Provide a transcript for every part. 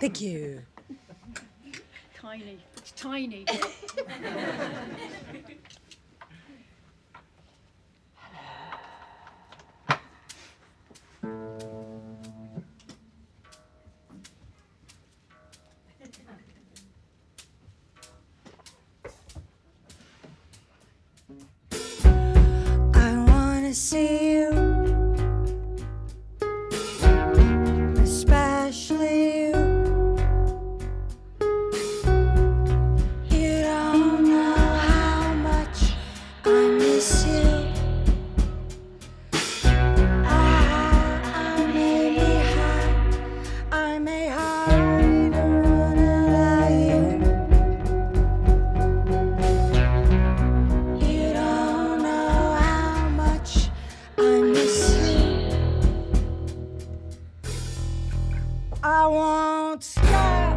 Thank you. Tiny. It's tiny. I won't stop.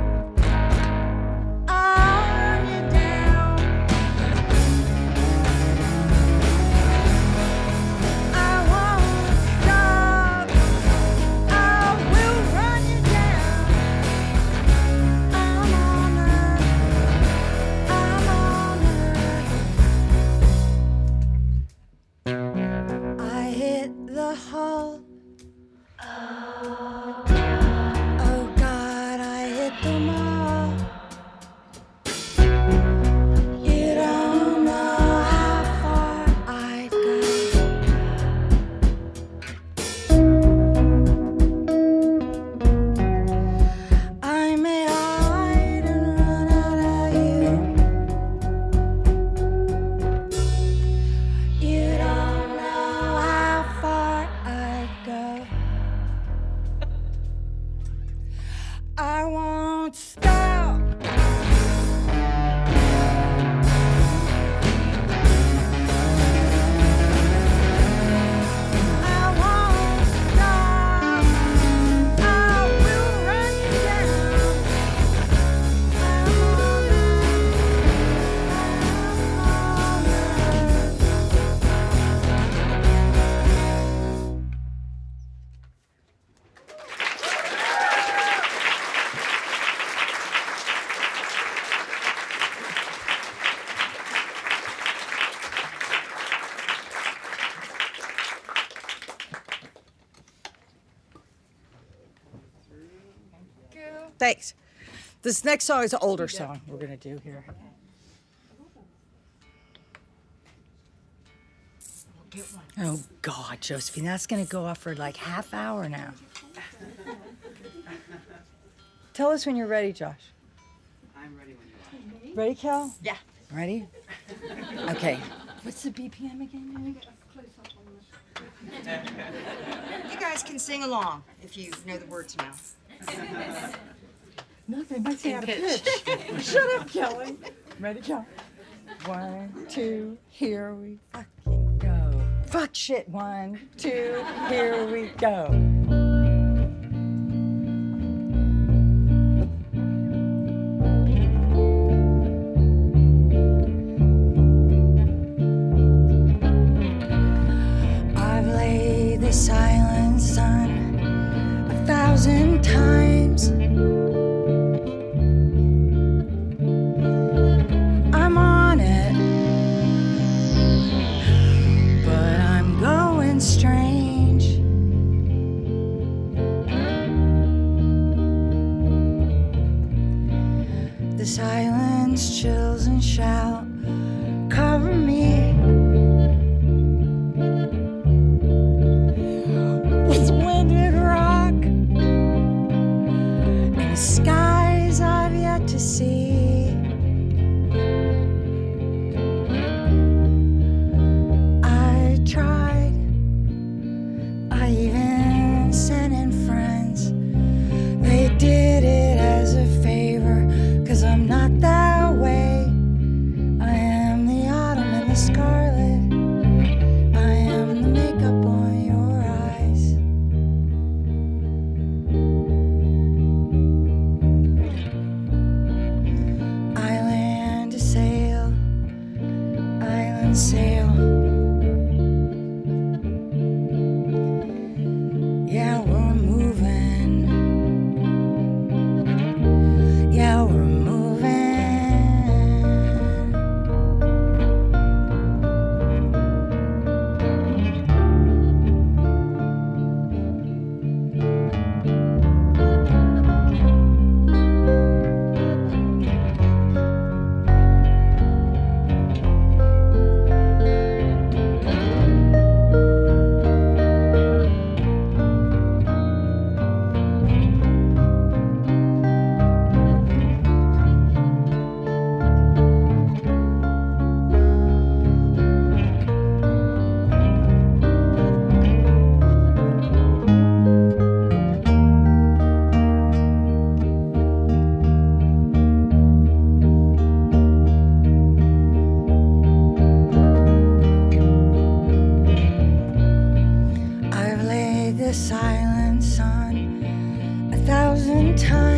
Thanks. This next song is an older song we're gonna do here. Oh God, Josephine, that's gonna go off for like half hour now. Tell us when you're ready, Josh. I'm ready when you are. Ready, Cal? Yeah. Ready? Okay. What's the BPM again? You guys can sing along if you know the words now. Nothing. Might say out of pitch. Shut up, Kelley. Ready, Cal? One, two, here we fucking go. Fuck shit. One, two, here we go. Autumn times.